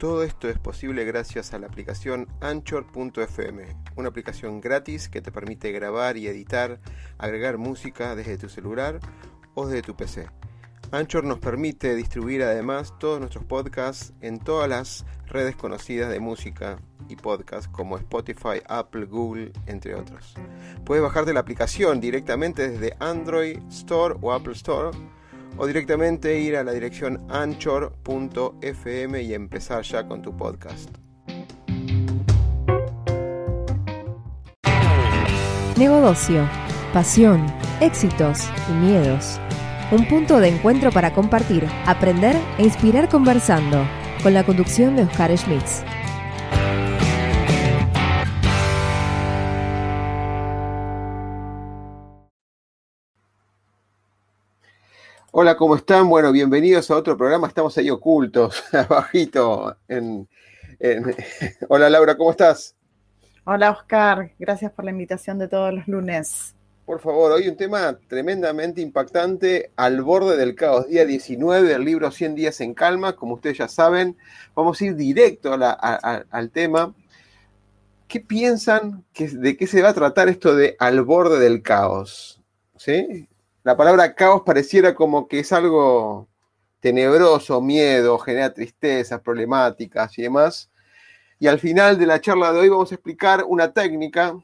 Todo esto es posible gracias a la aplicación Anchor.fm, una aplicación gratis que te permite grabar y editar, agregar música desde tu celular o desde tu PC. Anchor nos permite distribuir además todos nuestros podcasts en todas las redes conocidas de música y podcast como Spotify, Apple, Google, entre otros. Puedes bajarte la aplicación directamente desde Android Store o Apple Store o directamente ir a la dirección anchor.fm y empezar ya con tu podcast. Negocio, pasión, éxitos y miedos. Un punto de encuentro para compartir, aprender e inspirar conversando, con la conducción de Oscar Schmitz. Hola, ¿cómo están? Bueno, bienvenidos a otro programa. Estamos ahí ocultos, abajito. Hola, Laura, ¿cómo estás? Hola, Oscar. Gracias por la invitación de todos los lunes. Por favor, hoy un tema tremendamente impactante, al borde del caos, día 19 del libro 100 días en calma. Como ustedes ya saben, vamos a ir directo al tema. ¿Qué piensan de qué se va a tratar esto de al borde del caos? ¿Sí? La palabra caos pareciera como que es algo tenebroso, miedo, genera tristezas, problemáticas y demás. Y al final de la charla de hoy vamos a explicar una técnica,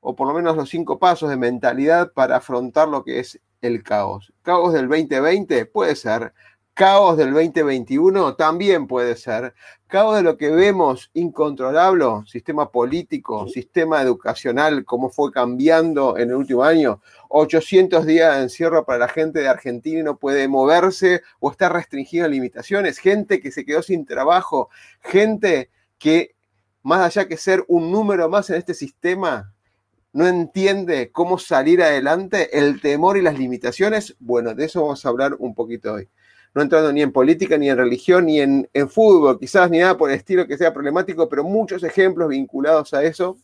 o por lo menos los cinco pasos de mentalidad para afrontar lo que es el caos. ¿Caos del 2020? Puede ser caos del 2021 también puede ser. Caos de lo que vemos incontrolable, sistema político, sistema educacional, cómo fue cambiando en el último año. 800 días de encierro para la gente de Argentina y no puede moverse o está restringido en limitaciones. Gente que se quedó sin trabajo. Gente que, más allá que ser un número más en este sistema, no entiende cómo salir adelante, el temor y las limitaciones. Bueno, de eso vamos a hablar un poquito hoy no entrando ni en política, ni en religión, ni en, fútbol, quizás ni nada por el estilo que sea problemático, pero muchos ejemplos vinculados a eso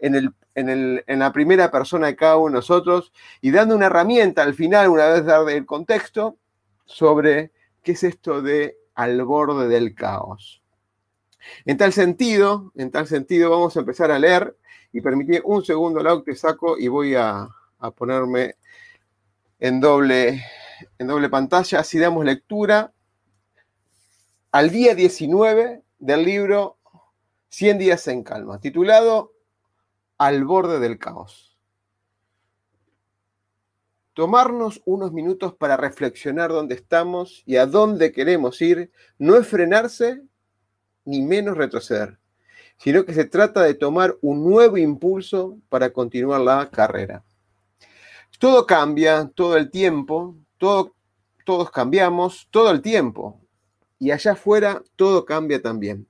en, el, en, la primera persona de cada uno de nosotros y dando una herramienta al final, una vez dar el contexto, sobre qué es esto de al borde del caos. En tal sentido, en tal sentido, vamos a empezar a leer y permití un segundo, Lau, que saco y voy a, a ponerme en doble en doble pantalla, así damos lectura al día 19 del libro 100 días en calma, titulado Al borde del caos. Tomarnos unos minutos para reflexionar dónde estamos y a dónde queremos ir no es frenarse ni menos retroceder, sino que se trata de tomar un nuevo impulso para continuar la carrera. Todo cambia todo el tiempo, todos cambiamos todo el tiempo y allá afuera todo cambia también.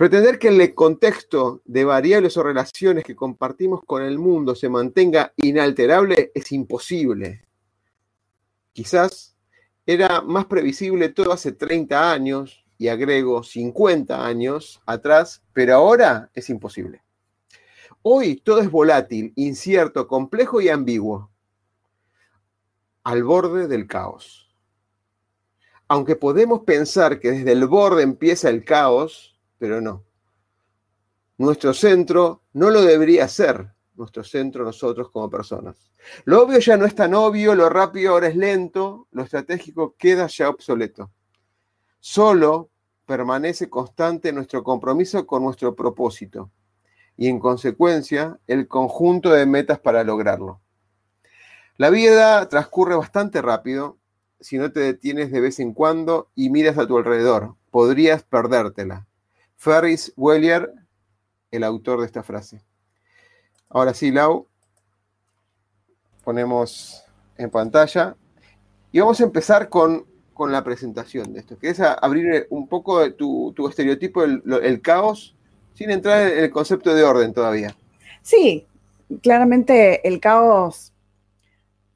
Pretender que el contexto de variables o relaciones que compartimos con el mundo se mantenga inalterable es imposible. Quizás era más previsible todo hace 30 años, y agrego 50 años atrás, pero ahora es imposible. Hoy todo es volátil, incierto, complejo y ambiguo al borde del caos. Aunque podemos pensar que desde el borde empieza el caos, pero no. Nuestro centro no lo debería ser, nuestro centro nosotros como personas. Lo obvio ya no es tan obvio, lo rápido ahora es lento, lo estratégico queda ya obsoleto. Solo permanece constante nuestro compromiso con nuestro propósito y en consecuencia el conjunto de metas para lograrlo. La vida transcurre bastante rápido si no te detienes de vez en cuando y miras a tu alrededor. Podrías perdértela. Ferris Wellier, el autor de esta frase. Ahora sí, Lau, ponemos en pantalla y vamos a empezar con, la presentación de esto. ¿Quieres abrir un poco tu, tu estereotipo del caos sin entrar en el concepto de orden todavía? Sí, claramente el caos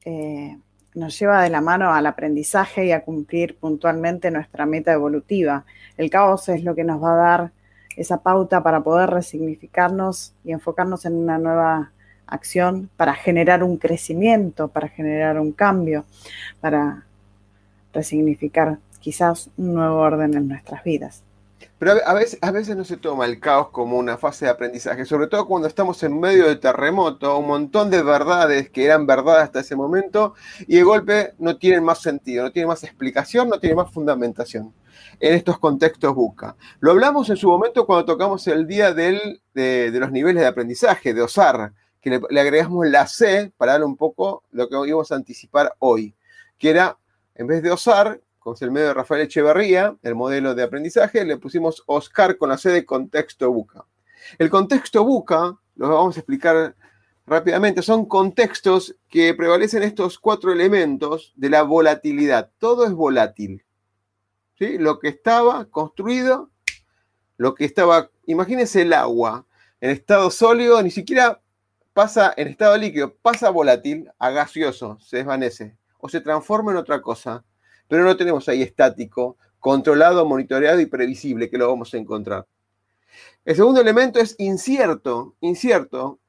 eh, nos lleva de la mano al aprendizaje y a cumplir puntualmente nuestra meta evolutiva. El caos es lo que nos va a dar esa pauta para poder resignificarnos y enfocarnos en una nueva acción para generar un crecimiento, para generar un cambio, para resignificar quizás un nuevo orden en nuestras vidas. Pero a veces, a veces no se toma el caos como una fase de aprendizaje, sobre todo cuando estamos en medio de terremoto, un montón de verdades que eran verdad hasta ese momento y de golpe no tienen más sentido, no tienen más explicación, no tienen más fundamentación en estos contextos busca. Lo hablamos en su momento cuando tocamos el día de, los niveles de aprendizaje, de OSAR, que le, le, agregamos la C para dar un poco lo que íbamos a anticipar hoy, que era, en vez de OSAR, con el medio de Rafael Echeverría, el modelo de aprendizaje, le pusimos Oscar con la C de contexto buca. El contexto buca, lo vamos a explicar rápidamente, son contextos que prevalecen estos cuatro elementos de la volatilidad. Todo es volátil. ¿sí? Lo que estaba construido, lo que estaba, imagínense el agua en estado sólido, ni siquiera pasa en estado líquido, pasa volátil a gaseoso, se desvanece o se transforma en otra cosa pero no tenemos ahí estático, controlado, monitoreado y previsible, que lo vamos a encontrar. El segundo elemento es incierto, incierto.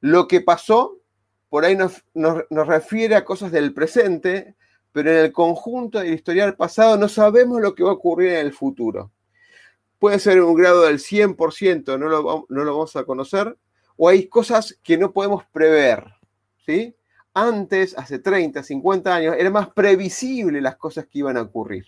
Lo que pasó, por ahí nos, refiere a cosas del presente, pero en el conjunto del historial pasado no sabemos lo que va a ocurrir en el futuro. Puede ser un grado del 100%, no lo, no lo vamos a conocer, o hay cosas que no podemos prever, ¿sí? Antes, hace 30, 50 años, era más previsible las cosas que iban a ocurrir.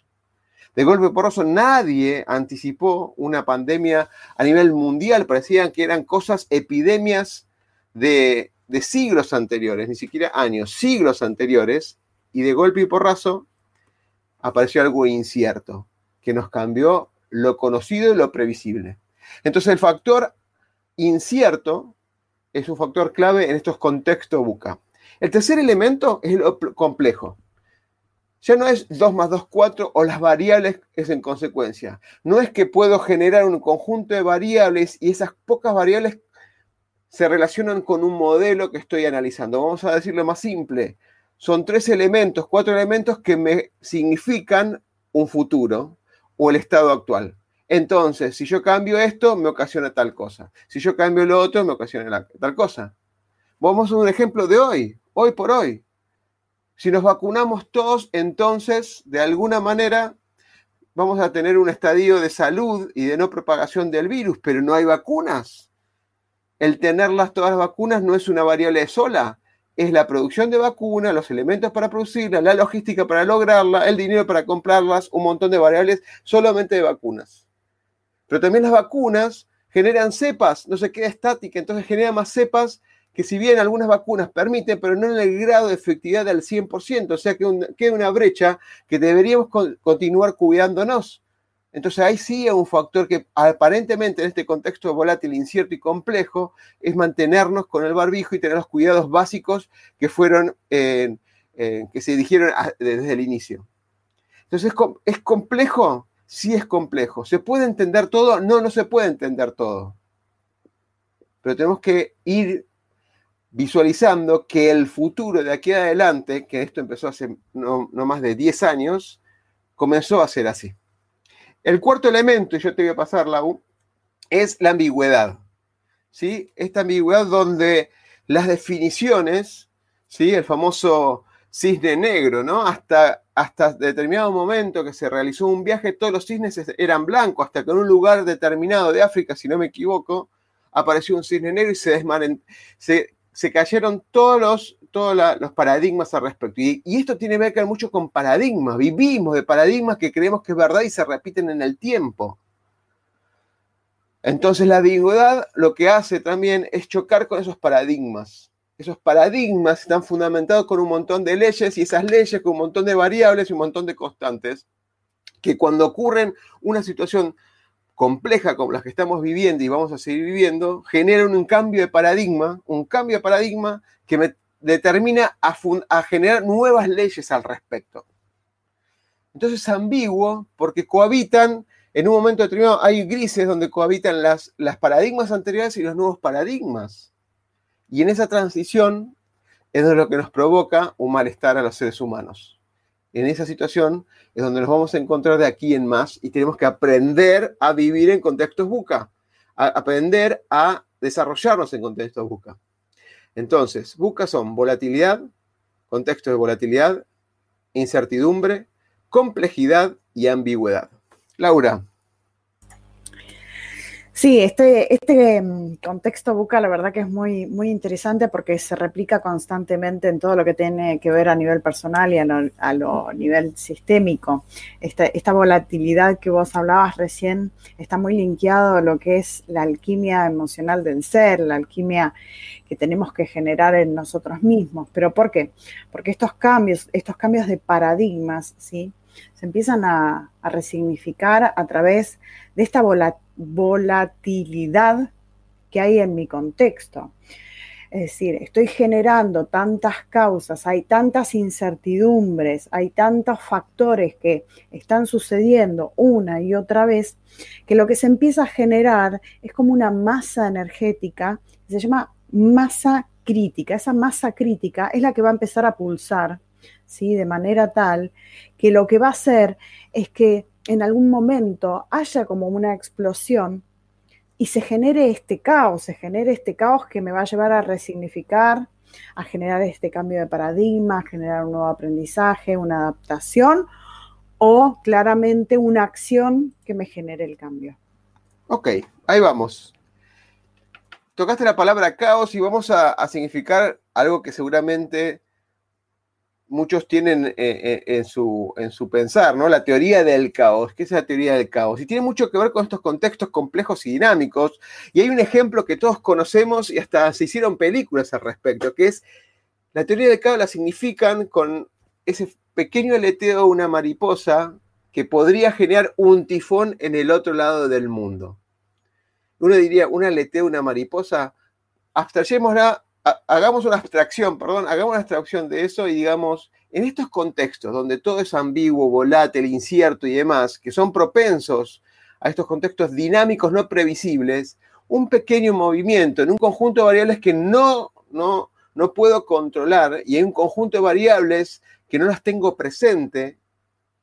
De golpe por eso nadie anticipó una pandemia a nivel mundial, parecían que eran cosas, epidemias de, de siglos anteriores, ni siquiera años, siglos anteriores, y de golpe y porrazo apareció algo incierto, que nos cambió lo conocido y lo previsible. Entonces el factor incierto es un factor clave en estos contextos buca. El tercer elemento es lo complejo. Ya no es 2 más 2, 4 o las variables es en consecuencia. No es que puedo generar un conjunto de variables y esas pocas variables se relacionan con un modelo que estoy analizando. Vamos a decirlo más simple. Son tres elementos, cuatro elementos que me significan un futuro o el estado actual. Entonces, si yo cambio esto, me ocasiona tal cosa. Si yo cambio lo otro, me ocasiona tal cosa. Vamos a un ejemplo de hoy hoy por hoy. Si nos vacunamos todos, entonces, de alguna manera, vamos a tener un estadio de salud y de no propagación del virus, pero no hay vacunas. El tenerlas todas las vacunas no es una variable sola, es la producción de vacunas, los elementos para producirlas, la logística para lograrla, el dinero para comprarlas, un montón de variables solamente de vacunas. Pero también las vacunas generan cepas, no se queda estática, entonces genera más cepas que si bien algunas vacunas permiten, pero no en el grado de efectividad del 100%, o sea que queda una brecha que deberíamos continuar cuidándonos. Entonces ahí sí es un factor que aparentemente en este contexto volátil, incierto y complejo es mantenernos con el barbijo y tener los cuidados básicos que fueron, que se dijeron desde el inicio. Entonces, ¿es complejo? Sí es complejo. ¿Se puede entender todo? No, no se puede entender todo. Pero tenemos que ir visualizando que el futuro de aquí adelante, que esto empezó hace no, más de 10 años, comenzó a ser así. El cuarto elemento, y yo te voy a pasar la es la ambigüedad. ¿sí? Esta ambigüedad donde las definiciones, ¿sí? el famoso cisne negro, ¿no? Hasta, hasta determinado momento que se realizó un viaje, todos los cisnes eran blancos, hasta que en un lugar determinado de África, si no me equivoco, apareció un cisne negro y se, se se cayeron todos los, todos los paradigmas al respecto. Y, esto tiene que ver mucho con paradigmas. Vivimos de paradigmas que creemos que es verdad y se repiten en el tiempo. Entonces la ambigüedad lo que hace también es chocar con esos paradigmas. Esos paradigmas están fundamentados con un montón de leyes y esas leyes con un montón de variables y un montón de constantes que cuando ocurren una situación compleja como las que estamos viviendo y vamos a seguir viviendo, generan un cambio de paradigma, un cambio de paradigma que me determina a, generar nuevas leyes al respecto. Entonces es ambiguo porque cohabitan, en un momento determinado hay grises donde cohabitan las, las paradigmas anteriores y los nuevos paradigmas. Y en esa transición es lo que nos provoca un malestar a los seres humanos en esa situación es donde nos vamos a encontrar de aquí en más y tenemos que aprender a vivir en contextos buca, aprender a desarrollarnos en contextos buca. Entonces, buca son volatilidad, contexto de volatilidad, incertidumbre, complejidad y ambigüedad. Laura. Sí, este, este mm, contexto buca la verdad que es muy, muy interesante porque se replica constantemente en todo lo que tiene que ver a nivel personal y a lo, nivel sistémico. Esta, esta, volatilidad que vos hablabas recién está muy linkeado a lo que es la alquimia emocional del ser, la alquimia que tenemos que generar en nosotros mismos. ¿Pero por qué? Porque estos cambios, estos cambios de paradigmas, ¿sí? Se empiezan a, resignificar a través de esta volatilidad que hay en mi contexto. Es decir, estoy generando tantas causas, hay tantas incertidumbres, hay tantos factores que están sucediendo una y otra vez, que lo que se empieza a generar es como una masa energética, se llama masa crítica. Esa masa crítica es la que va a empezar a pulsar, ¿sí? De manera tal que lo que va a hacer es que en algún momento haya como una explosión y se genere este caos, se genere este caos que me va a llevar a resignificar, a generar este cambio de paradigma, a generar un nuevo aprendizaje, una adaptación o claramente una acción que me genere el cambio. Ok, ahí vamos. Tocaste la palabra caos y vamos a, a significar algo que seguramente muchos tienen eh, eh, en, su, en su pensar, ¿no? La teoría del caos. ¿Qué es la teoría del caos? Y tiene mucho que ver con estos contextos complejos y dinámicos. Y hay un ejemplo que todos conocemos y hasta se hicieron películas al respecto, que es la teoría del caos la significan con ese pequeño aleteo de una mariposa que podría generar un tifón en el otro lado del mundo. Uno diría, un aleteo una mariposa, abstrayémosla hagamos una abstracción, perdón, hagamos una abstracción de eso y digamos, en estos contextos donde todo es ambiguo, volátil, incierto y demás, que son propensos a estos contextos dinámicos no previsibles, un pequeño movimiento en un conjunto de variables que no, no, no puedo controlar y hay un conjunto de variables que no las tengo presente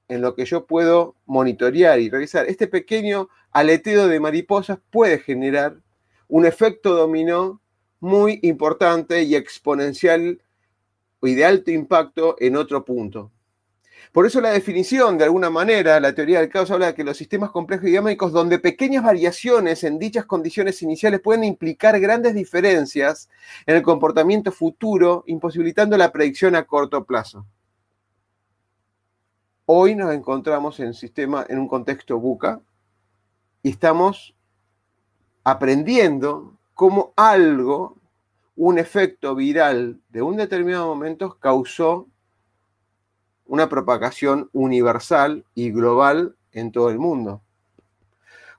en lo que yo puedo monitorear y revisar. Este pequeño aleteo de mariposas puede generar un efecto dominó muy importante y exponencial y de alto impacto en otro punto. Por eso la definición, de alguna manera, la teoría del caos habla de que los sistemas complejos y dinámicos donde pequeñas variaciones en dichas condiciones iniciales pueden implicar grandes diferencias en el comportamiento futuro, imposibilitando la predicción a corto plazo. Hoy nos encontramos en sistema, en un contexto buca, y estamos aprendiendo cómo algo, un efecto viral de un determinado momento causó una propagación universal y global en todo el mundo.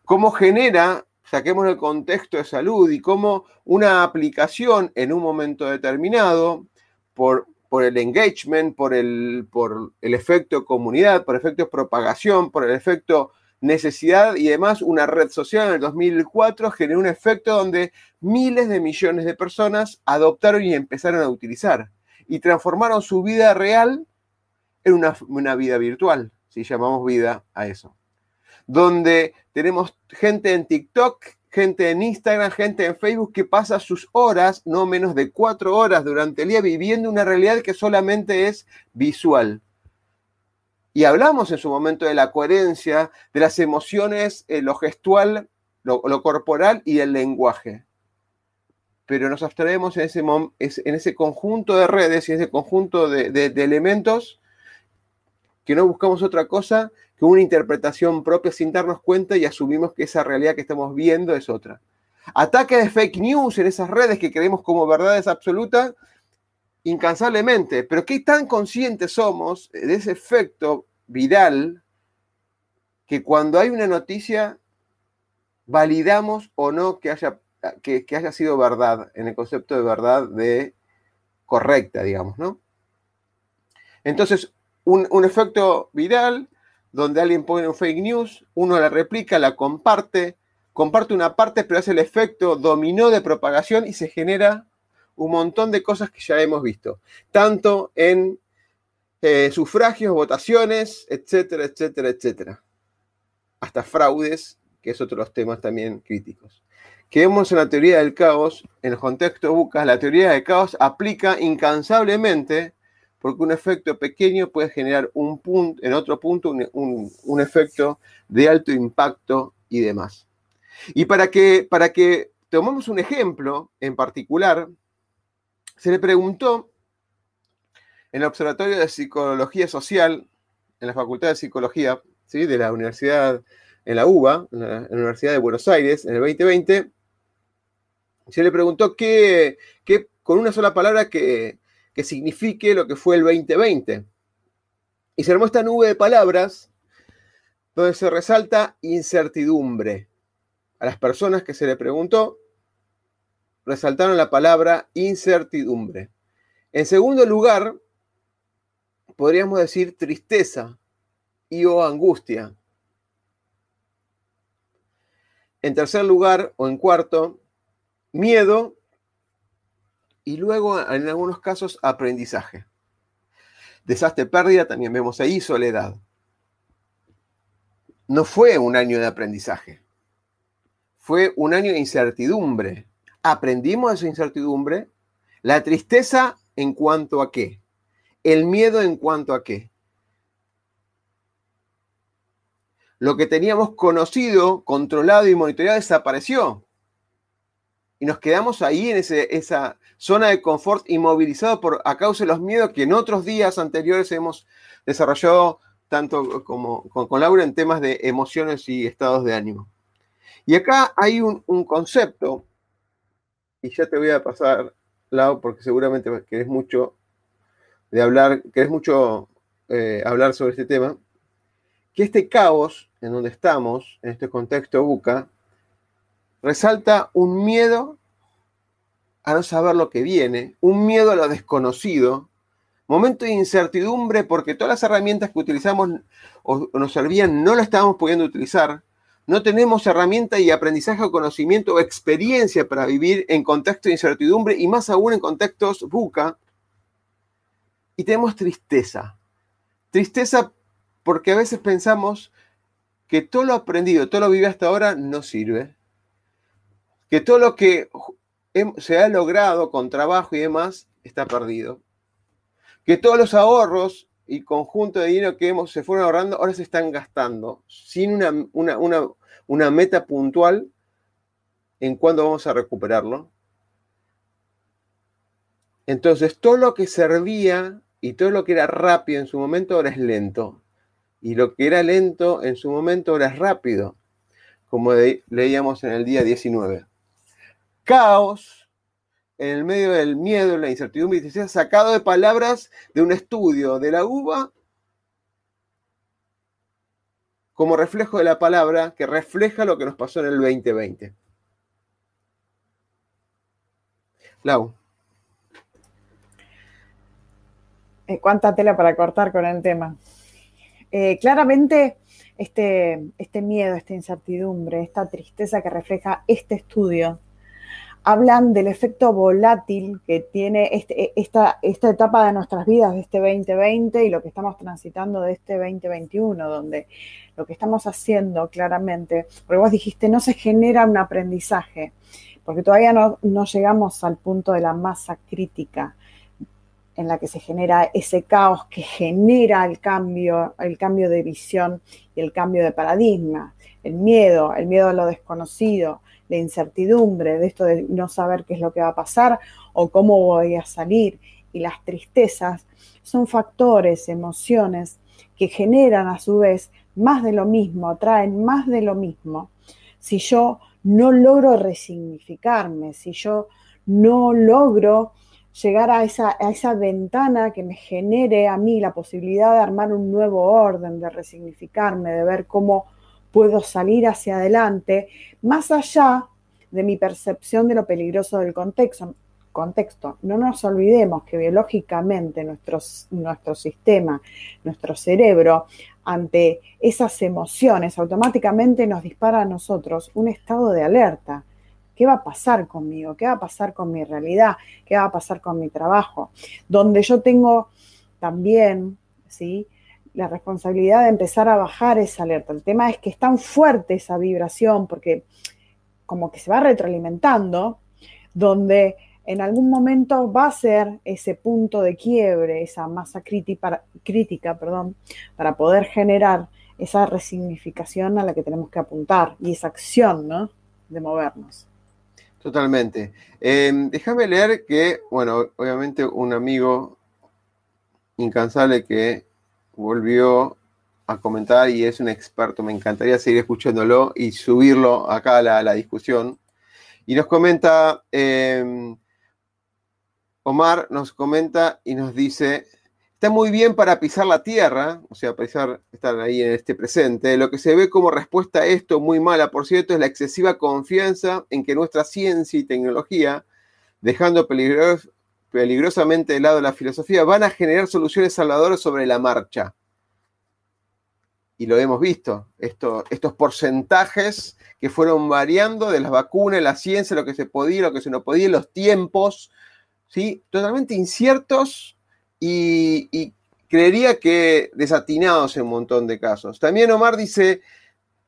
Cómo genera, saquemos el contexto de salud y cómo una aplicación en un momento determinado, por, el engagement, por el, por el efecto comunidad, por efecto propagación, por el efecto necesidad y además una red social en el 2004 generó un efecto donde miles de millones de personas adoptaron y empezaron a utilizar y transformaron su vida real en una, vida virtual, si llamamos vida a eso. Donde tenemos gente en TikTok, gente en Instagram, gente en Facebook que pasa sus horas, no menos de cuatro horas durante el día, viviendo una realidad que solamente es visual y hablamos en su momento de la coherencia, de las emociones, eh, lo gestual, lo, corporal y el lenguaje. Pero nos abstraemos en ese, en conjunto de redes y ese conjunto de, de elementos que no buscamos otra cosa que una interpretación propia sin darnos cuenta y asumimos que esa realidad que estamos viendo es otra. Ataque de fake news en esas redes que creemos como verdades absolutas incansablemente, pero qué tan conscientes somos de ese efecto viral que cuando hay una noticia validamos o no que haya, que, haya sido verdad, en el concepto de verdad de correcta, digamos, ¿no? Entonces, un, un efecto viral donde alguien pone un fake news, uno la replica, la comparte, comparte una parte, pero hace el efecto dominó de propagación y se genera un montón de cosas que ya hemos visto, tanto en eh, sufragios, votaciones, etcétera, etcétera, etcétera. Hasta fraudes, que es otro de los temas también críticos. Quedemos en la teoría del caos, en el contexto Bucas, la teoría del caos aplica incansablemente porque un efecto pequeño puede generar un punto, en otro punto un efecto de alto impacto y demás. Y para que, para que tomemos un ejemplo en particular, se le preguntó en el Observatorio de Psicología Social, en la Facultad de Psicología ¿sí? de la Universidad, en la UBA, en la, Universidad de Buenos Aires, en el 2020, se le preguntó qué, con una sola palabra que, que signifique lo que fue el 2020. Y se armó esta nube de palabras donde se resalta incertidumbre. A las personas que se le preguntó, resaltaron la palabra incertidumbre. En segundo lugar, podríamos decir tristeza y o angustia. En tercer lugar, o en cuarto, miedo y luego, en algunos casos, aprendizaje. Desastre, pérdida, también vemos ahí soledad. No fue un año de aprendizaje, fue un año de incertidumbre. Aprendimos de esa incertidumbre, la tristeza en cuanto a qué, el miedo en cuanto a qué. Lo que teníamos conocido, controlado y monitoreado desapareció. Y nos quedamos ahí en esa zona de confort inmovilizado por, a causa de los miedos que en otros días anteriores hemos desarrollado tanto como con, Laura en temas de emociones y estados de ánimo. Y acá hay un, concepto, y ya te voy a pasar, Lau, porque seguramente querés mucho de hablar, querés mucho eh, hablar sobre este tema, que este caos en donde estamos, en este contexto buca, resalta un miedo a no saber lo que viene, un miedo a lo desconocido, momento de incertidumbre porque todas las herramientas que utilizamos o nos servían no las estábamos pudiendo utilizar, no tenemos herramienta y aprendizaje o conocimiento o experiencia para vivir en contexto de incertidumbre y más aún en contextos buca. Y tenemos tristeza. Tristeza porque a veces pensamos que todo lo aprendido, todo lo vivido hasta ahora no sirve. Que todo lo que se ha logrado con trabajo y demás está perdido. Que todos los ahorros y conjunto de dinero que hemos, se fueron ahorrando ahora se están gastando sin una, una meta puntual en cuándo vamos a recuperarlo. Entonces, todo lo que servía y todo lo que era rápido en su momento ahora es lento. Y lo que era lento en su momento ahora es rápido, como leíamos en el día 19 caos en el medio del miedo, la incertidumbre y ha sacado de palabras de un estudio de la UBA como reflejo de la palabra que refleja lo que nos pasó en el 2020. Lau. Eh, ¿Cuánta tela para cortar con el tema? Eh, claramente, este, este miedo, esta incertidumbre, esta tristeza que refleja este estudio hablan del efecto volátil que tiene este, e, esta, esta etapa de nuestras vidas de este 2020 y lo que estamos transitando de este 2021, donde lo que estamos haciendo claramente, porque vos dijiste, no se genera un aprendizaje, porque todavía no, no llegamos al punto de la masa crítica en la que se genera ese caos que genera el cambio, el cambio de visión y el cambio de paradigma, el miedo, el miedo a lo desconocido, la incertidumbre, de esto de no saber qué es lo que va a pasar o cómo voy a salir. Y las tristezas son factores, emociones que generan a su vez más de lo mismo, traen más de lo mismo. Si yo no logro resignificarme, si yo no logro llegar a esa, a esa ventana que me genere a mí la posibilidad de armar un nuevo orden, de resignificarme, de ver cómo puedo salir hacia adelante, más allá de mi percepción de lo peligroso del contexto. No nos olvidemos que biológicamente nuestro, nuestro sistema, nuestro cerebro, ante esas emociones, automáticamente nos dispara a nosotros un estado de alerta. ¿Qué va a pasar conmigo? ¿Qué va a pasar con mi realidad? ¿Qué va a pasar con mi trabajo? Donde yo tengo también, ¿sí? La responsabilidad de empezar a bajar esa alerta. El tema es que es tan fuerte esa vibración porque como que se va retroalimentando, donde en algún momento va a ser ese punto de quiebre, esa masa crítica, perdón, para poder generar esa resignificación a la que tenemos que apuntar y esa acción, ¿no? de movernos. Totalmente. Em, déjame leer que, bueno, obviamente un amigo incansable que volvió a comentar y es un experto, me encantaría seguir escuchándolo y subirlo acá a la, discusión. Y nos comenta, em, Omar nos comenta y nos dice, está muy bien para pisar la tierra, o sea, pisar, estar ahí en este presente. Lo que se ve como respuesta a esto, muy mala, por cierto, es la excesiva confianza en que nuestra ciencia y tecnología, dejando peligrosamente de lado la filosofía, van a generar soluciones salvadoras sobre la marcha. Y lo hemos visto, estos porcentajes que fueron variando de las vacunas, la ciencia, lo que se podía, lo que se no podía, los tiempos, ¿sí? totalmente inciertos y, creería que desatinados en un montón de casos. También Omar dice,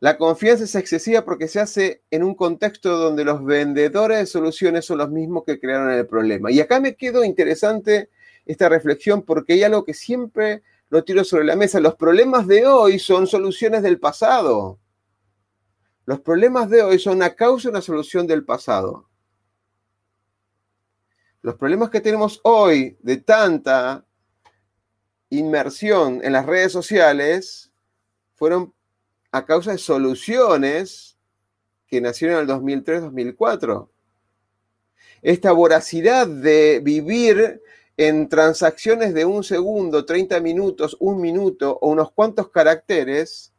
la confianza es excesiva porque se hace en un contexto donde los vendedores de soluciones son los mismos que crearon el problema. Y acá me quedo interesante esta reflexión porque hay algo que siempre lo tiro sobre la mesa. Los problemas de hoy son soluciones del pasado. Los problemas de hoy son una causa y una solución del pasado. Los problemas que tenemos hoy de tanta inmersión en las redes sociales fueron a causa de soluciones que nacieron en el 2003-2004. Esta voracidad de vivir en transacciones de un segundo, 30 minutos, un minuto o unos cuantos caracteres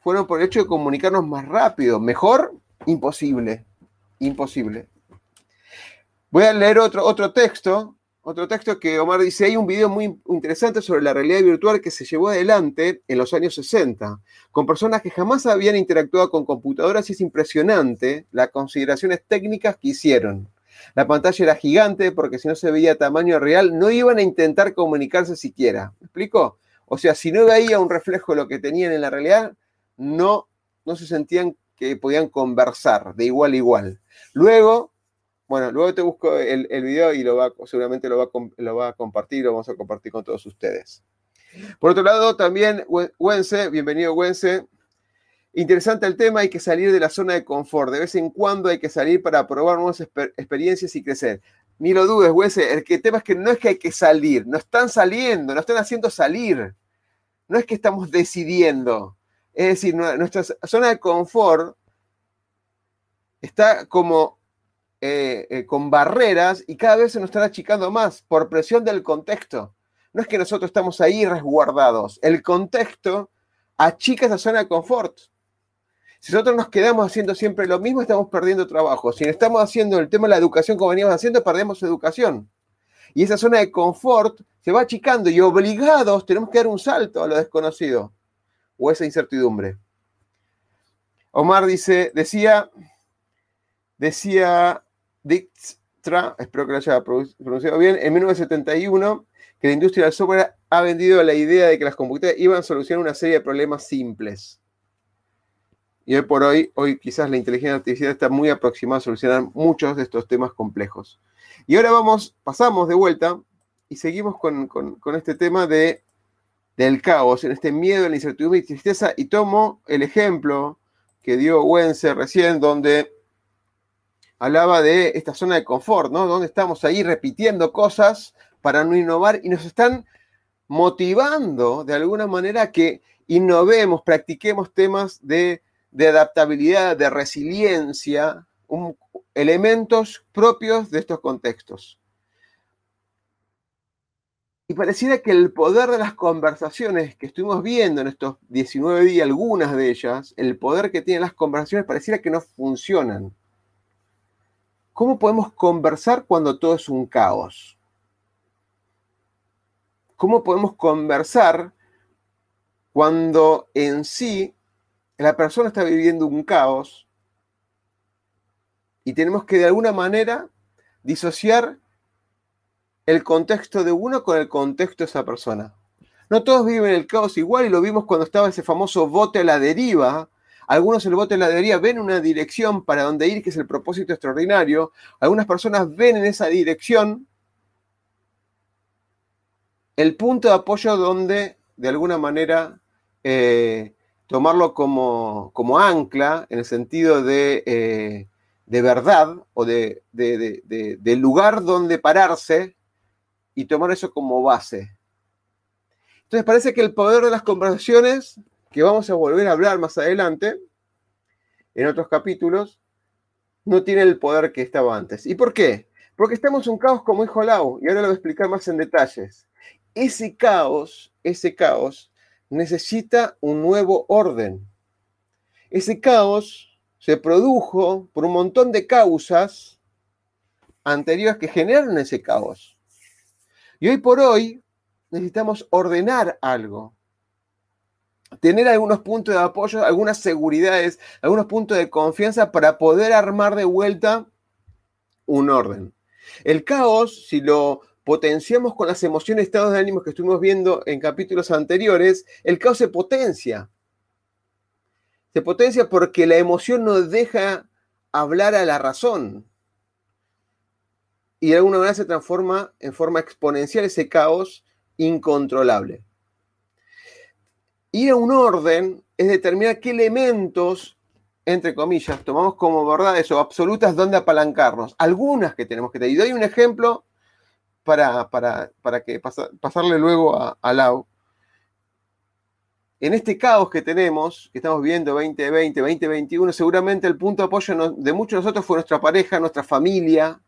fueron por el hecho de comunicarnos más rápido. Mejor, imposible. Imposible. Voy a leer otro, otro texto, otro texto que Omar dice, hay un video muy interesante sobre la realidad virtual que se llevó adelante en los años 60, con personas que jamás habían interactuado con computadoras y es impresionante las consideraciones técnicas que hicieron. La pantalla era gigante porque si no se veía tamaño real, no iban a intentar comunicarse siquiera. ¿Me explico? O sea, si no veía un reflejo de lo que tenían en la realidad, no, no se sentían que podían conversar de igual a igual. Luego, bueno, luego te busco el, video y lo va, seguramente lo va, lo va a compartir, lo vamos a compartir con todos ustedes. Por otro lado, también Wense, bienvenido Wense. Interesante el tema, hay que salir de la zona de confort. De vez en cuando hay que salir para probar nuevas experiencias y crecer. Ni lo dudes, Wense, el, el tema es que no es que hay que salir, no están saliendo, no están haciendo salir. No es que estamos decidiendo. Es decir, nuestra zona de confort está como eh, eh, con barreras y cada vez se nos están achicando más por presión del contexto. No es que nosotros estamos ahí resguardados, el contexto achica esa zona de confort. Si nosotros nos quedamos haciendo siempre lo mismo, estamos perdiendo trabajo. Si estamos haciendo el tema de la educación como veníamos haciendo, perdemos educación. Y esa zona de confort se va achicando y obligados tenemos que dar un salto a lo desconocido o esa incertidumbre. Omar dice, decía, decía Dijkstra, espero que lo haya pronunciado bien, en 1971, que la industria del software ha vendido la idea de que las computadoras iban a solucionar una serie de problemas simples. Y hoy por hoy, hoy quizás la inteligencia artificial está muy aproximada a solucionar muchos de estos temas complejos. Y ahora vamos, pasamos de vuelta y seguimos con, este tema de, del caos, en este miedo, la incertidumbre y tristeza. Y tomo el ejemplo que dio Wense recién, donde hablaba de esta zona de confort, ¿no? Donde estamos ahí repitiendo cosas para no innovar y nos están motivando de alguna manera que innovemos, practiquemos temas de, adaptabilidad, de resiliencia, elementos propios de estos contextos. Y pareciera que el poder de las conversaciones que estuvimos viendo en estos 19 días, algunas de ellas, el poder que tienen las conversaciones, pareciera que no funcionan. ¿Cómo podemos conversar cuando todo es un caos? ¿Cómo podemos conversar cuando en sí la persona está viviendo un caos y tenemos que de alguna manera disociar el contexto de uno con el contexto de esa persona? No todos viven el caos igual y lo vimos cuando estaba ese famoso bote a la deriva algunos el bote de la debería ven una dirección para donde ir, que es el propósito extraordinario. Algunas personas ven en esa dirección el punto de apoyo donde, de alguna manera, eh, tomarlo como, como ancla en el sentido de, eh, de verdad o de, de, lugar donde pararse y tomar eso como base. Entonces parece que el poder de las conversaciones, que vamos a volver a hablar más adelante, en otros capítulos, no tiene el poder que estaba antes. ¿Y por qué? Porque estamos en un caos, como dijo Lau, y ahora lo voy a explicar más en detalles. Ese caos, ese caos, necesita un nuevo orden. Ese caos se produjo por un montón de causas anteriores que generaron ese caos. Y hoy por hoy necesitamos ordenar algo. Tener algunos puntos de apoyo, algunas seguridades, algunos puntos de confianza para poder armar de vuelta un orden. El caos, si lo potenciamos con las emociones, estados de ánimo que estuvimos viendo en capítulos anteriores, el caos se potencia. Se potencia porque la emoción nos deja hablar a la razón. Y de alguna manera se transforma en forma exponencial ese caos incontrolable. Ir a un orden es determinar qué elementos, entre comillas, tomamos como verdades o absolutas donde apalancarnos. Algunas que tenemos que tener. Y doy un ejemplo para, para, que pasarle luego a, Lau. En este caos que tenemos, que estamos viendo 2020, 2021, seguramente el punto de apoyo de muchos de nosotros fue nuestra pareja, nuestra familia,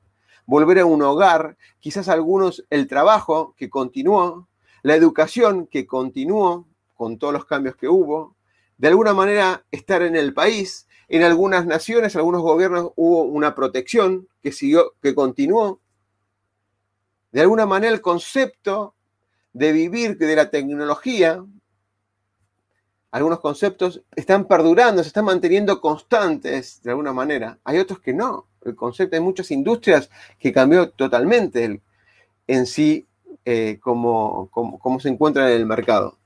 volver a un hogar, quizás algunos el trabajo que continuó, la educación que continuó con todos los cambios que hubo, de alguna manera estar en el país, en algunas naciones, algunos gobiernos hubo una protección que siguió, que continuó, de alguna manera el concepto de vivir de la tecnología, algunos conceptos están perdurando, se están manteniendo constantes de alguna manera. Hay otros que no. El concepto de muchas industrias que cambió totalmente en sí eh, como, como se encuentra en el mercado.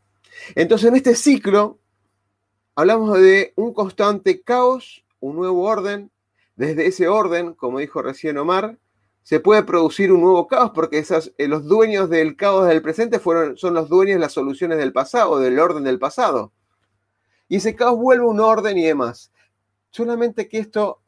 Entonces, en este ciclo, hablamos de un constante caos, un nuevo orden. Desde ese orden, como dijo recién Omar, se puede producir un nuevo caos porque eh, los dueños del caos del presente fueron, son los dueños de las soluciones del pasado, del orden del pasado. Y ese caos vuelve un orden y demás. Solamente que esto,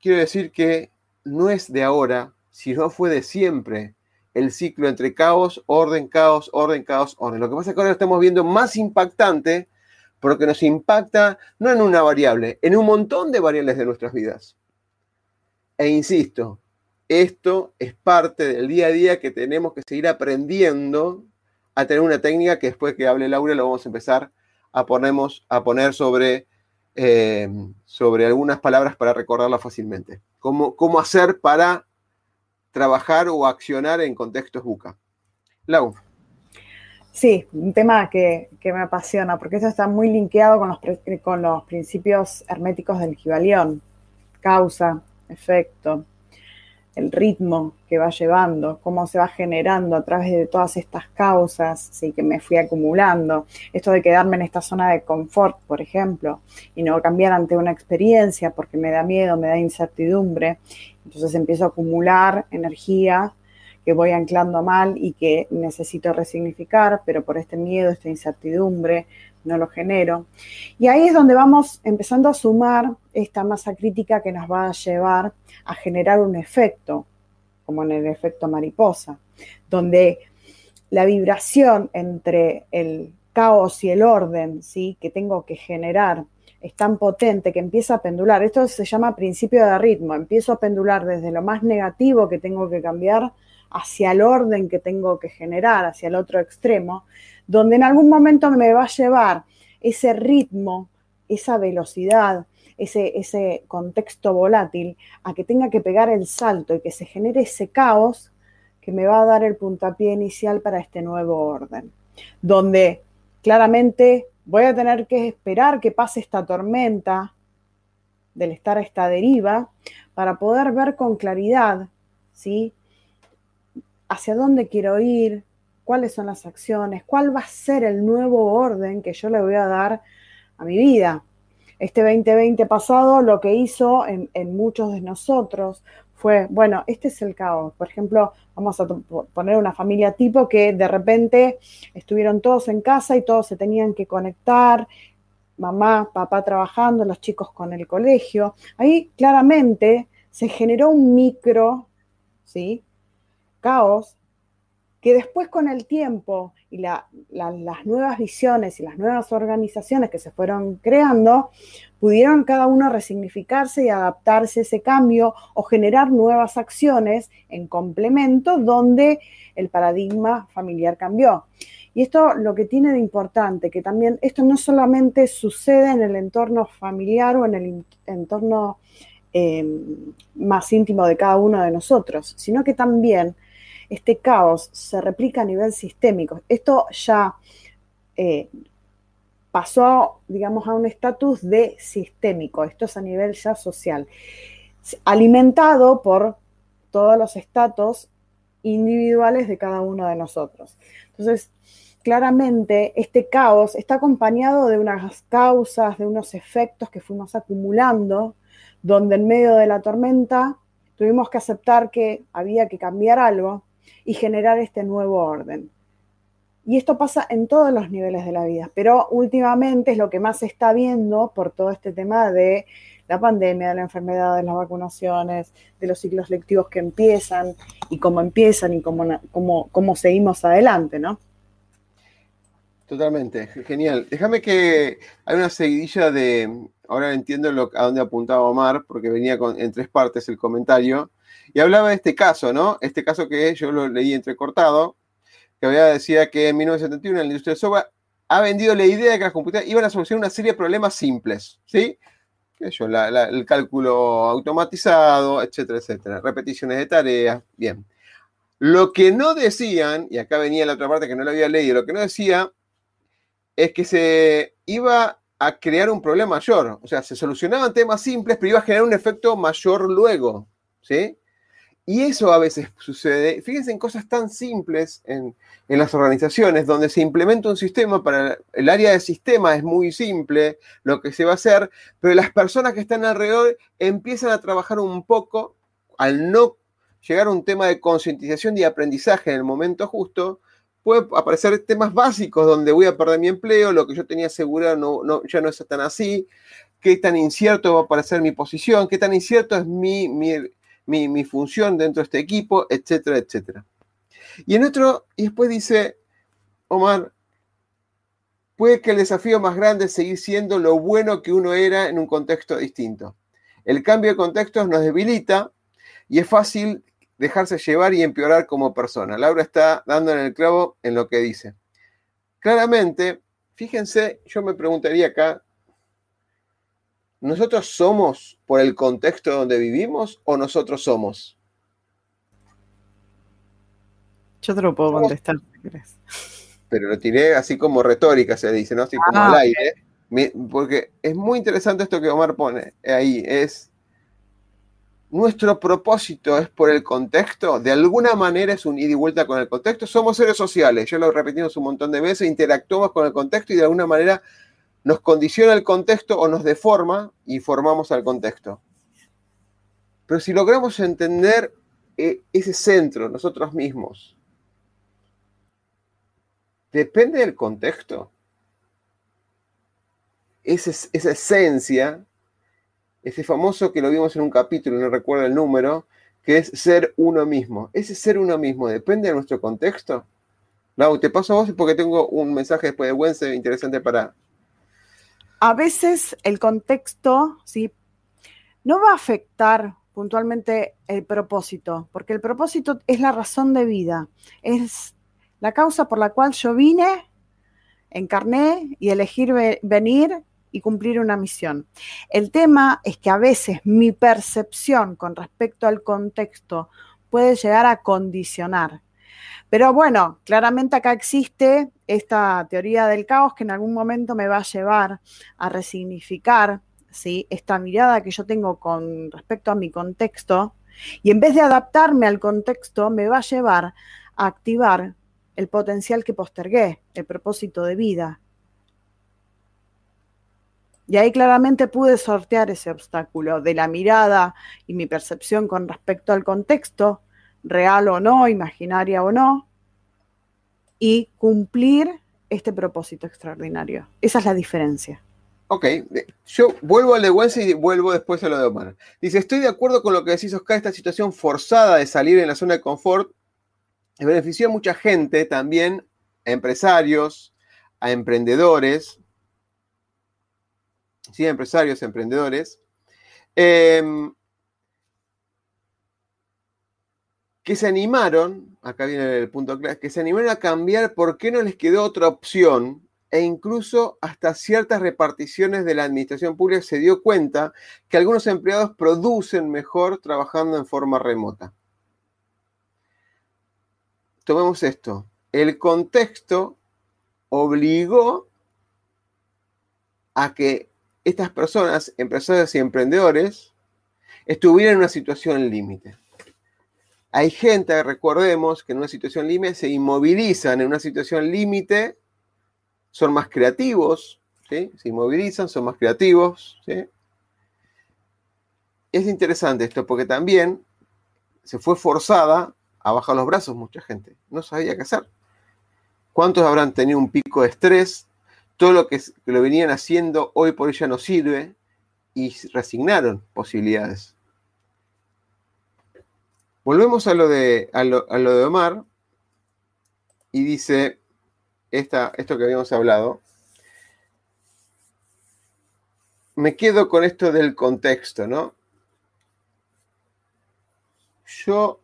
quiero decir que no es de ahora, sino fue de siempre el ciclo entre caos, orden, caos, orden, caos, orden. Lo que pasa es que ahora lo estamos viendo más impactante porque nos impacta no en una variable, en un montón de variables de nuestras vidas. E insisto, esto es parte del día a día que tenemos que seguir aprendiendo a tener una técnica que después que hable Laura lo vamos a empezar a, ponemos, a poner sobre, eh, sobre algunas palabras para recordarla fácilmente. Cómo, cómo hacer para trabajar o accionar en contextos buca. Lau. Sí, un tema que, me apasiona, porque eso está muy linkeado con los, con los principios herméticos del Gibalión. Causa, efecto, el ritmo que va llevando, cómo se va generando a través de todas estas causas sí, que me fui acumulando. Esto de quedarme en esta zona de confort, por ejemplo, y no cambiar ante una experiencia porque me da miedo, me da incertidumbre. Entonces empiezo a acumular energía que voy anclando mal y que necesito resignificar, pero por este miedo, esta incertidumbre, no lo genero. Y ahí es donde vamos empezando a sumar esta masa crítica que nos va a llevar a generar un efecto, como en el efecto mariposa, donde la vibración entre el caos y el orden, ¿sí? que tengo que generar es tan potente que empieza a pendular. Esto se llama principio de ritmo. Empiezo a pendular desde lo más negativo que tengo que cambiar hacia el orden que tengo que generar, hacia el otro extremo, donde en algún momento me va a llevar ese ritmo, esa velocidad, ese, ese contexto volátil, a que tenga que pegar el salto y que se genere ese caos que me va a dar el puntapié inicial para este nuevo orden, donde claramente voy a tener que esperar que pase esta tormenta del estar a esta deriva para poder ver con claridad, ¿sí? Hacia dónde quiero ir, cuáles son las acciones, cuál va a ser el nuevo orden que yo le voy a dar a mi vida. Este 2020 pasado lo que hizo en, muchos de nosotros fue, bueno, este es el caos. Por ejemplo, vamos a poner una familia tipo que de repente estuvieron todos en casa y todos se tenían que conectar mamá, papá trabajando, los chicos con el colegio. Ahí claramente se generó un micro, ¿sí? Caos que después con el tiempo y las nuevas visiones y las nuevas organizaciones que se fueron creando, pudieron cada uno resignificarse y adaptarse a ese cambio o generar nuevas acciones en complemento donde el paradigma familiar cambió. Y esto lo que tiene de importante, que también esto no solamente sucede en el entorno familiar o en el entorno eh, más íntimo de cada uno de nosotros, sino que también este caos se replica a nivel sistémico. Esto ya eh, pasó, digamos, a un estatus de sistémico, esto es a nivel ya social, alimentado por todos los estatus individuales de cada uno de nosotros. Entonces, claramente este caos está acompañado de unas causas, de unos efectos que fuimos acumulando, donde en medio de la tormenta tuvimos que aceptar que había que cambiar algo, y generar este nuevo orden. Y esto pasa en todos los niveles de la vida, pero últimamente es lo que más se está viendo por todo este tema de la pandemia, de la enfermedad, de las vacunaciones, de los ciclos lectivos que empiezan y cómo empiezan y cómo, cómo, cómo seguimos adelante, ¿no? Totalmente, genial. Déjame que hay una seguidilla de, ahora entiendo lo, a dónde apuntaba Omar, porque venía con, en tres partes el comentario. Y hablaba de este caso, ¿no? Este caso que yo lo leí entrecortado, que había decía que en 1971 la industria del software ha vendido la idea de que las computadoras iban a solucionar una serie de problemas simples, ¿sí? Yo, el cálculo automatizado, etcétera, etcétera. Repeticiones de tareas, bien. Lo que no decían, y acá venía la otra parte que no lo había leído, lo que no decía es que se iba a crear un problema mayor. O sea, se solucionaban temas simples, pero iba a generar un efecto mayor luego, ¿sí? Y eso a veces sucede, fíjense en cosas tan simples en, las organizaciones, donde se implementa un sistema para el área de sistema es muy simple lo que se va a hacer, pero las personas que están alrededor empiezan a trabajar un poco al no llegar a un tema de concientización y aprendizaje en el momento justo, puede aparecer temas básicos donde voy a perder mi empleo, lo que yo tenía asegurado no, no, ya no es tan así, qué tan incierto va a aparecer mi posición, qué tan incierto es mi mi, función dentro de este equipo, etcétera, etcétera. Y en otro, y después dice, Omar, puede que el desafío más grande es seguir siendo lo bueno que uno era en un contexto distinto. El cambio de contextos nos debilita y es fácil dejarse llevar y empeorar como persona. Laura está dando en el clavo en lo que dice. Claramente, fíjense, yo me preguntaría acá, ¿nosotros somos por el contexto donde vivimos o nosotros somos? Yo te lo puedo contestar, crees. Pero lo tiré así como retórica, se dice, ¿no? Así como ah, al aire. Porque es muy interesante esto que Omar pone ahí. Es nuestro propósito es por el contexto, de alguna manera es un ida y vuelta con el contexto. Somos seres sociales, ya lo repetimos un montón de veces, interactuamos con el contexto y de alguna manera nos condiciona el contexto o nos deforma y formamos al contexto. Pero si logramos entender eh, ese centro, nosotros mismos, depende del contexto. Esa, esa esencia, ese famoso que lo vimos en un capítulo, no recuerdo el número, que es ser uno mismo. Ese ser uno mismo depende de nuestro contexto. Lau, te paso a vos porque tengo un mensaje después de Wednesday interesante para, a veces el contexto, ¿sí? No va a afectar puntualmente el propósito, porque el propósito es la razón de vida, es la causa por la cual yo vine, encarné y elegir venir y cumplir una misión. El tema es que a veces mi percepción con respecto al contexto puede llegar a condicionar pero bueno, claramente acá existe esta teoría del caos que en algún momento me va a llevar a resignificar ¿sí? esta mirada que yo tengo con respecto a mi contexto y en vez de adaptarme al contexto me va a llevar a activar el potencial que postergué, el propósito de vida. Y ahí claramente pude sortear ese obstáculo de la mirada y mi percepción con respecto al contexto real o no, imaginaria o no, y cumplir este propósito extraordinario. Esa es la diferencia. Ok, yo vuelvo al de Wences y vuelvo después a lo de Omar. Dice, estoy de acuerdo con lo que decís, Oscar, esta situación forzada de salir en la zona de confort benefició a mucha gente, también a empresarios, a emprendedores, sí, empresarios, emprendedores, em, que se animaron, acá viene el punto clave, que se animaron a cambiar porque no les quedó otra opción e incluso hasta ciertas reparticiones de la administración pública se dio cuenta que algunos empleados producen mejor trabajando en forma remota. Tomemos esto. El contexto obligó a que estas personas, empresarios y emprendedores, estuvieran en una situación límite. Hay gente, recordemos, que en una situación límite se inmovilizan en una situación límite son más creativos, ¿sí? se inmovilizan, son más creativos. ¿sí? Es interesante esto porque también se fue forzada a bajar los brazos mucha gente, no sabía qué hacer. ¿Cuántos habrán tenido un pico de estrés? Todo lo que, lo venían haciendo hoy por hoy ya no sirve y resignaron posibilidades. Volvemos a lo de, a lo de Omar y dice, esto que habíamos hablado, me quedo con esto del contexto, ¿no? Yo,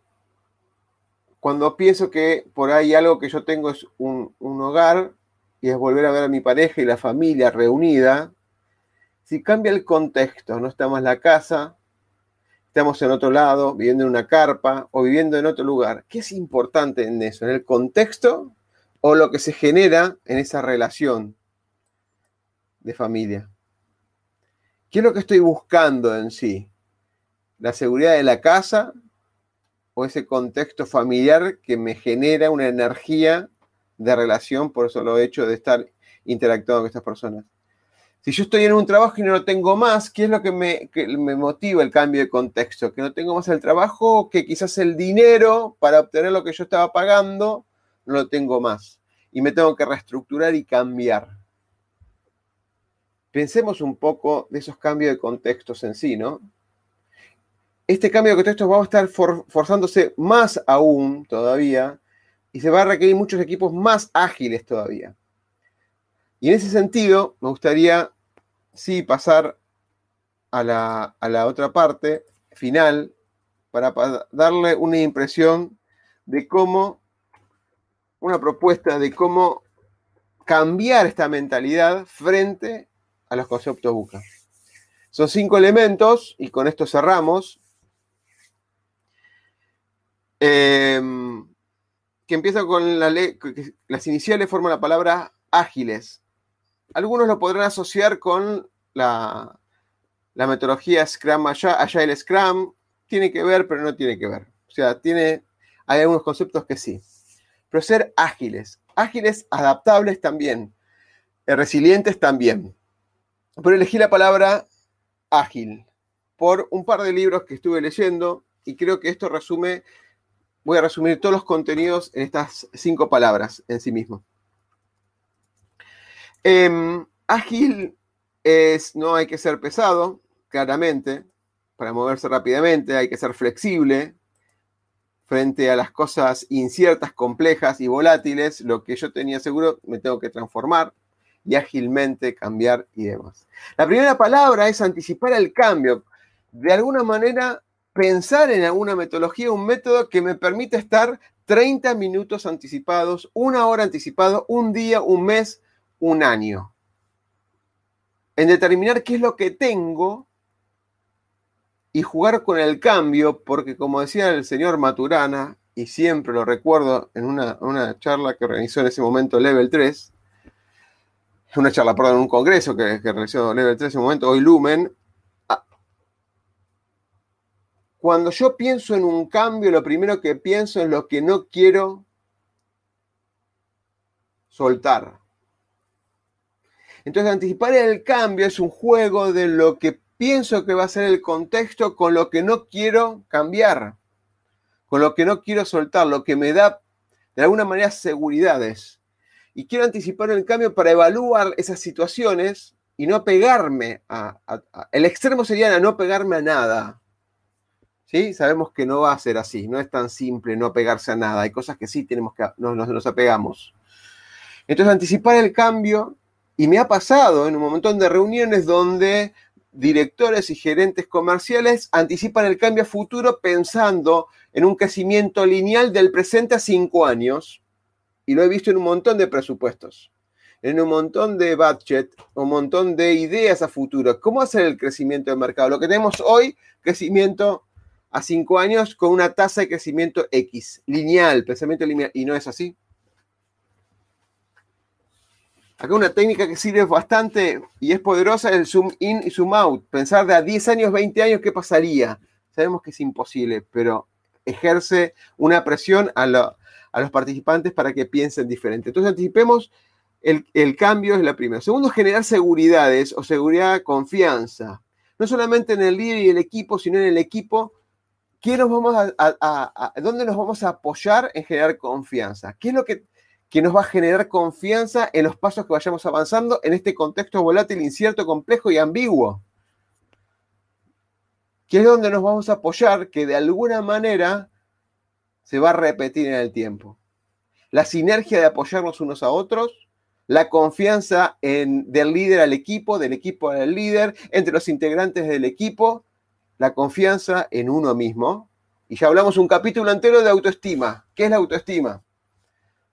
cuando pienso que por ahí algo que yo tengo es un, un hogar y es volver a ver a mi pareja y la familia reunida, si cambia el contexto, no estamos en la casa, estamos en otro lado, viviendo en una carpa o viviendo en otro lugar, ¿qué es importante en eso? ¿En el contexto o lo que se genera en esa relación de familia. ¿Qué es lo que estoy buscando en sí? ¿La seguridad de la casa o ese contexto familiar que me genera una energía de relación por eso lo he hecho de estar interactuando con estas personas? Si yo estoy en un trabajo y no lo tengo más, ¿qué es lo que me, motiva el cambio de contexto? ¿Que no tengo más el trabajo? ¿Que quizás el dinero para obtener lo que yo estaba pagando no lo tengo más y me tengo que reestructurar y cambiar. Pensemos un poco de esos cambios de contextos en sí, ¿no? Este cambio de contextos va a estar forzándose más aún todavía y se va a requerir muchos equipos más ágiles todavía. Y en ese sentido, me gustaría, sí, pasar a la, a la otra parte final para darle una impresión de cómo una propuesta de cómo cambiar esta mentalidad frente a los conceptos buca. Son cinco elementos y con esto cerramos. Em, que empieza con la ley, las iniciales forman la palabra ágiles. Algunos lo podrán asociar con la, metodología Scrum Agile Scrum. Tiene que ver, pero no tiene que ver. O sea, tiene, hay algunos conceptos que sí pero ser ágiles, ágiles, adaptables también, eh, resilientes también. Pero elegí la palabra ágil por un par de libros que estuve leyendo y creo que esto resume, voy a resumir todos los contenidos en estas cinco palabras en sí mismo. Em, ágil es, no hay que ser pesado, claramente, para moverse rápidamente, hay que ser flexible, frente a las cosas inciertas, complejas y volátiles, lo que yo tenía seguro me tengo que transformar y ágilmente cambiar y demás. La primera palabra es anticipar el cambio. De alguna manera, pensar en alguna metodología, un método que me permite estar 30 minutos anticipados, una hora anticipado, un día, un mes, un año. En determinar qué es lo que tengo y jugar con el cambio, porque como decía el señor Maturana, y siempre lo recuerdo en una, charla que organizó en ese momento Level 3, una charla, perdón, en un congreso que, que realizó Level 3 en ese momento, hoy Lumen, ah, cuando yo pienso en un cambio, lo primero que pienso es lo que no quiero soltar. Entonces, anticipar el cambio es un juego de lo que pienso que va a ser el contexto con lo que no quiero cambiar, con lo que no quiero soltar, lo que me da de alguna manera seguridades. Y quiero anticipar el cambio para evaluar esas situaciones y no pegarme a, El extremo sería no pegarme a nada. ¿Sí? Sabemos que no va a ser así, no es tan simple no pegarse a nada, hay cosas que sí tenemos que, nos, nos apegamos. Entonces, anticipar el cambio, y me ha pasado en un montón de reuniones donde directores y gerentes comerciales anticipan el cambio a futuro pensando en un crecimiento lineal del presente a cinco años, y lo he visto en un montón de presupuestos en un montón de budget, un montón de ideas a futuro. ¿Cómo hacer el crecimiento del mercado? Lo que tenemos hoy, crecimiento a cinco años con una tasa de crecimiento X, lineal, pensamiento lineal, y no es así. Acá una técnica que sirve bastante y es poderosa es el zoom in y zoom out. Pensar de a 10 años, 20 años, ¿qué pasaría? Sabemos que es imposible, pero ejerce una presión a, a los participantes para que piensen diferente. Entonces anticipemos el, cambio es la primera. Segundo, generar seguridades o seguridad, confianza. No solamente en el líder y el equipo, sino en el equipo. ¿Qué vamos a, ¿Dónde nos vamos a apoyar en generar confianza? ¿Qué es lo que, que nos va a generar confianza en los pasos que vayamos avanzando en este contexto volátil, incierto, complejo y ambiguo? ¿Qué es donde nos vamos a apoyar que de alguna manera se va a repetir en el tiempo? La sinergia de apoyarnos unos a otros, la confianza en, del líder al equipo, del equipo al líder, entre los integrantes del equipo, la confianza en uno mismo. Y ya hablamos un capítulo entero de autoestima. ¿Qué es la autoestima?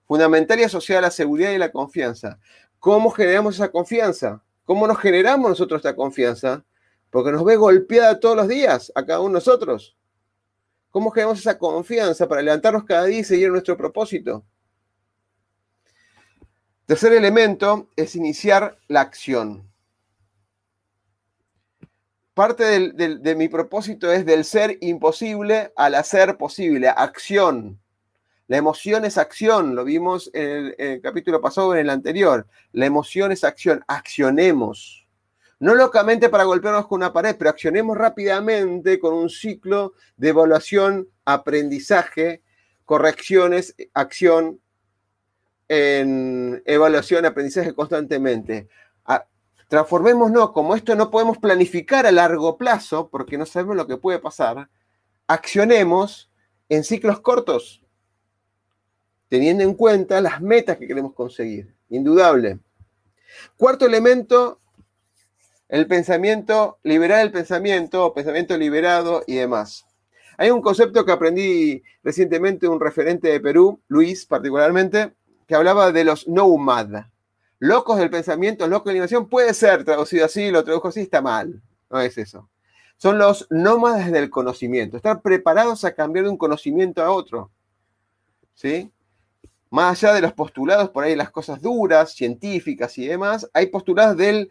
Fundamental y asociada a la seguridad y la confianza. ¿Cómo generamos esa confianza? ¿Cómo nos generamos nosotros esta confianza? Porque nos ve golpeada todos los días a cada uno de nosotros. ¿Cómo generamos esa confianza para levantarnos cada día y seguir nuestro propósito? Tercer elemento es iniciar la acción. Parte de mi propósito es del ser imposible al hacer posible, acción. La emoción es acción, lo vimos en el, capítulo pasado, en el anterior. La emoción es acción, accionemos. No locamente para golpearnos con una pared, pero accionemos rápidamente con un ciclo de evaluación, aprendizaje, correcciones, acción, en evaluación, aprendizaje constantemente. Transformémonos, como esto no podemos planificar a largo plazo, porque no sabemos lo que puede pasar, accionemos en ciclos cortos, teniendo en cuenta las metas que queremos conseguir. Indudable. Cuarto elemento, el pensamiento, liberar el pensamiento, pensamiento liberado y demás. Hay un concepto que aprendí recientemente un referente de Perú, Luis particularmente, que hablaba de los nomad, locos del pensamiento, locos de la innovación, puede ser traducido así, lo tradujo así, está mal, no es eso. Son los nómadas del conocimiento, estar preparados a cambiar de un conocimiento a otro. ¿Sí? Más allá de los postulados, por ahí las cosas duras, científicas y demás, hay postulados del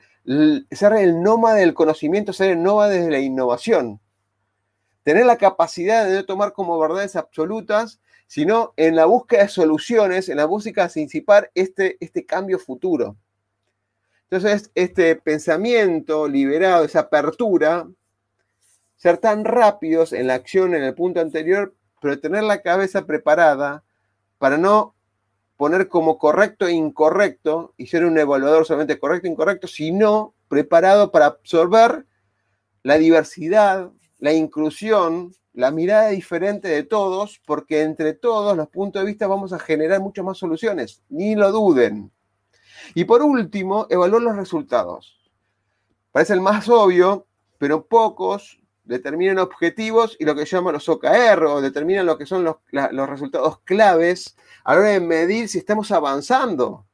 ser el nómada del conocimiento, ser el nómada de la innovación. Tener la capacidad de no tomar como verdades absolutas sino en la búsqueda de soluciones, en la búsqueda de anticipar este, este cambio futuro. Entonces, este pensamiento liberado, esa apertura, ser tan rápidos en la acción en el punto anterior, pero tener la cabeza preparada para no poner como correcto e incorrecto y ser un evaluador solamente correcto e incorrecto, sino preparado para absorber la diversidad, la inclusión, la mirada diferente de todos, porque entre todos los puntos de vista vamos a generar muchas más soluciones, ni lo duden. Y por último, evaluar los resultados. Parece el más obvio, pero pocos determinan objetivos y lo que llaman los OKR o determinan lo que son los, los resultados claves a la hora de medir si estamos avanzando.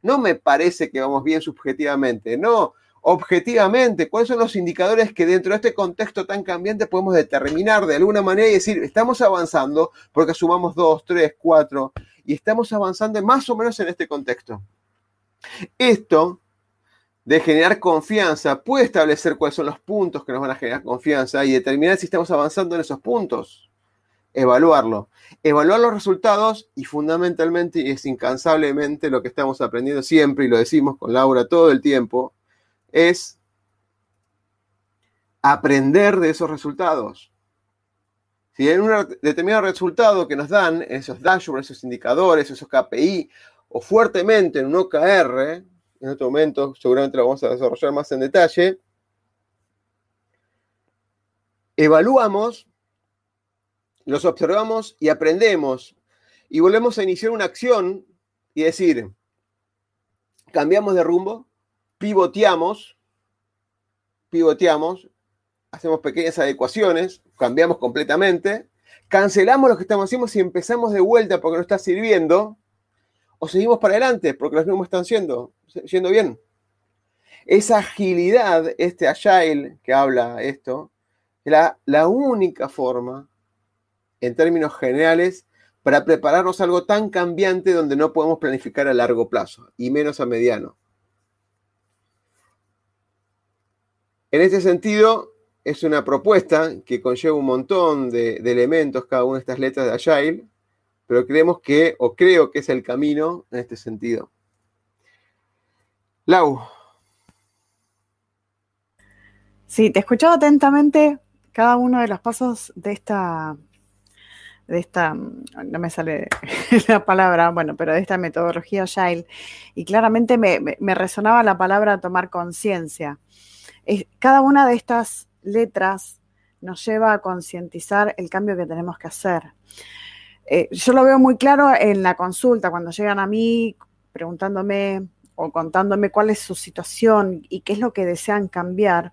No me parece que vamos bien subjetivamente, no, objetivamente cuáles son los indicadores que dentro de este contexto tan cambiante podemos determinar de alguna manera y decir, estamos avanzando porque sumamos dos, tres, cuatro, y estamos avanzando más o menos en este contexto. Esto de generar confianza puede establecer cuáles son los puntos que nos van a generar confianza y determinar si estamos avanzando en esos puntos. Evaluarlo. Evaluar los resultados y fundamentalmente y es incansablemente lo que estamos aprendiendo siempre y lo decimos con Laura todo el tiempo, es aprender de esos resultados. Si hay un determinado resultado que nos dan esos dashboards, esos indicadores, esos KPI, o fuertemente en un OKR, en otro momento, seguramente lo vamos a desarrollar más en detalle, evaluamos, los observamos y aprendemos. Y volvemos a iniciar una acción y decir, cambiamos de rumbo, pivoteamos, pivoteamos, hacemos pequeñas adecuaciones, cambiamos completamente, cancelamos lo que estamos haciendo y empezamos de vuelta porque no está sirviendo, o seguimos para adelante porque los números están siendo, yendo bien. Esa agilidad, este agile que habla esto, la, la única forma, en términos generales, para prepararnos a algo tan cambiante donde no podemos planificar a largo plazo y menos a mediano. En este sentido, es una propuesta que conlleva un montón de, de, elementos, cada una de estas letras de Agile, pero creemos que, o creo que es el camino en este sentido. Lau. Sí, te he escuchado atentamente cada uno de los pasos de esta, de esta, no me sale la palabra, bueno, pero de esta metodología Agile, y claramente me, me resonaba la palabra tomar conciencia. Cada una de estas letras nos lleva a concientizar el cambio que tenemos que hacer. Eh, yo lo veo muy claro en la consulta, cuando llegan a mí preguntándome o contándome cuál es su situación y qué es lo que desean cambiar.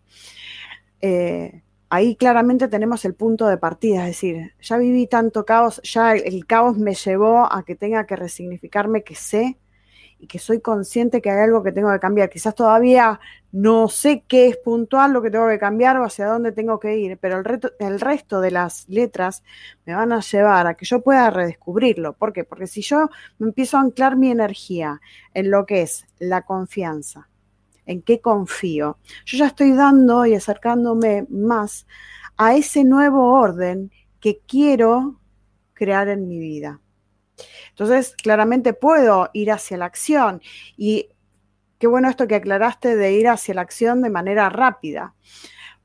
Eh, ahí claramente tenemos el punto de partida, es decir, ya viví tanto caos, ya el, caos me llevó a que tenga que resignificarme que sé y que soy consciente que hay algo que tengo que cambiar. Quizás todavía no sé qué es puntual lo que tengo que cambiar o hacia dónde tengo que ir, pero el, el resto de las letras me van a llevar a que yo pueda redescubrirlo. ¿Por qué? Porque si yo me empiezo a anclar mi energía en lo que es la confianza, en qué confío. Yo ya estoy dando y acercándome más a ese nuevo orden que quiero crear en mi vida. Entonces, claramente puedo ir hacia la acción. Y qué bueno esto que aclaraste de ir hacia la acción de manera rápida,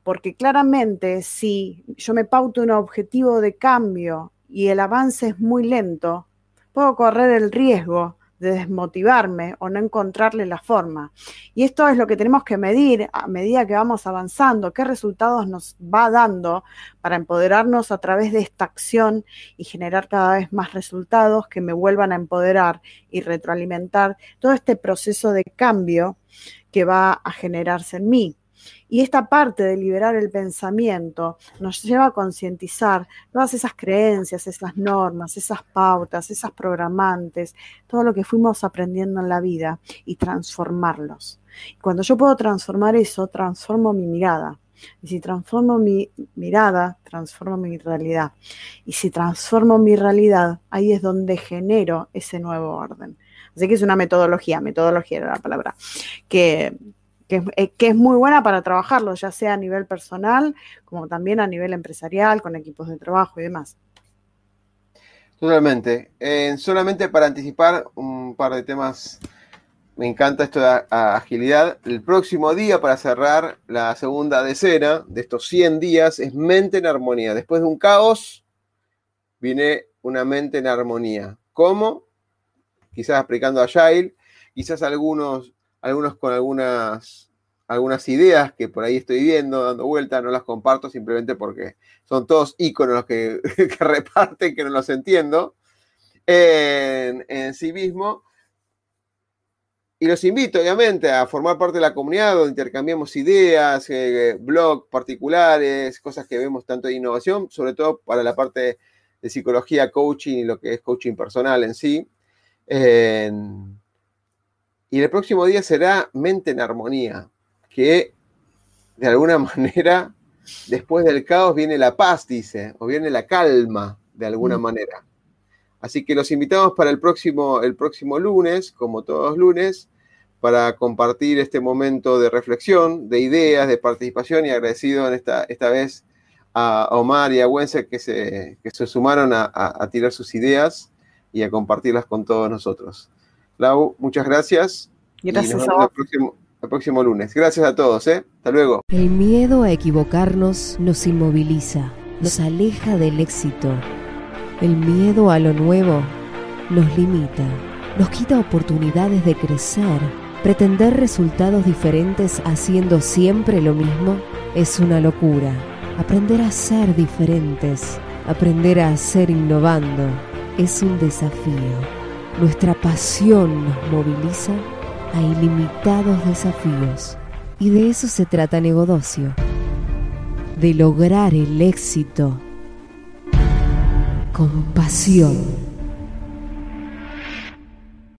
porque claramente si yo me pauto un objetivo de cambio y el avance es muy lento, puedo correr el riesgo de desmotivarme o no encontrarle la forma. Y esto es lo que tenemos que medir a medida que vamos avanzando, qué resultados nos va dando para empoderarnos a través de esta acción y generar cada vez más resultados que me vuelvan a empoderar y retroalimentar todo este proceso de cambio que va a generarse en mí. Y esta parte de liberar el pensamiento nos lleva a concientizar todas esas creencias, esas normas, esas pautas, esas programantes, todo lo que fuimos aprendiendo en la vida y transformarlos. Cuando yo puedo transformar eso, transformo mi mirada. Y si transformo mi mirada, transformo mi realidad. Y si transformo mi realidad, ahí es donde genero ese nuevo orden. Así que es una metodología, metodología era la palabra, que, eh, que es, muy buena para trabajarlo, ya sea a nivel personal como también a nivel empresarial, con equipos de trabajo y demás. Totalmente. solamente para anticipar un par de temas, me encanta esto de agilidad. El próximo día para cerrar la segunda decena de estos 100 días es mente en armonía. Después de un caos, viene una mente en armonía. ¿Cómo? Quizás aplicando Agile, quizás algunos algunos con algunas, algunas ideas que por ahí estoy viendo, dando vuelta, no las comparto simplemente porque son todos íconos que, que reparten, que no los entiendo en, sí mismo. Y los invito, obviamente, a formar parte de la comunidad donde intercambiamos ideas, eh, blogs particulares, cosas que vemos tanto de innovación, sobre todo para la parte de psicología, coaching y lo que es coaching personal en sí. Y el próximo día será Mente en Armonía, que de alguna manera, después del caos viene la paz, dice, o viene la calma, de alguna mm. manera. Así que los invitamos para el próximo, el próximo lunes, como todos los lunes, para compartir este momento de reflexión, de ideas, de participación y agradecido en esta, esta vez a Omar y a Wense que se, se sumaron a, a tirar sus ideas y a compartirlas con todos nosotros. Lau, muchas gracias. Gracias a vos. El próximo, lunes. Gracias a todos, ¿eh? Hasta luego. El miedo a equivocarnos nos inmoviliza, nos aleja del éxito. El miedo a lo nuevo nos limita, nos quita oportunidades de crecer Pretender resultados diferentes haciendo siempre lo mismo es una locura. Aprender a ser diferentes, aprender a ser innovando, es un desafío. Nuestra pasión nos moviliza a ilimitados desafíos. Y de eso se trata Negodocio. De lograr el éxito con pasión.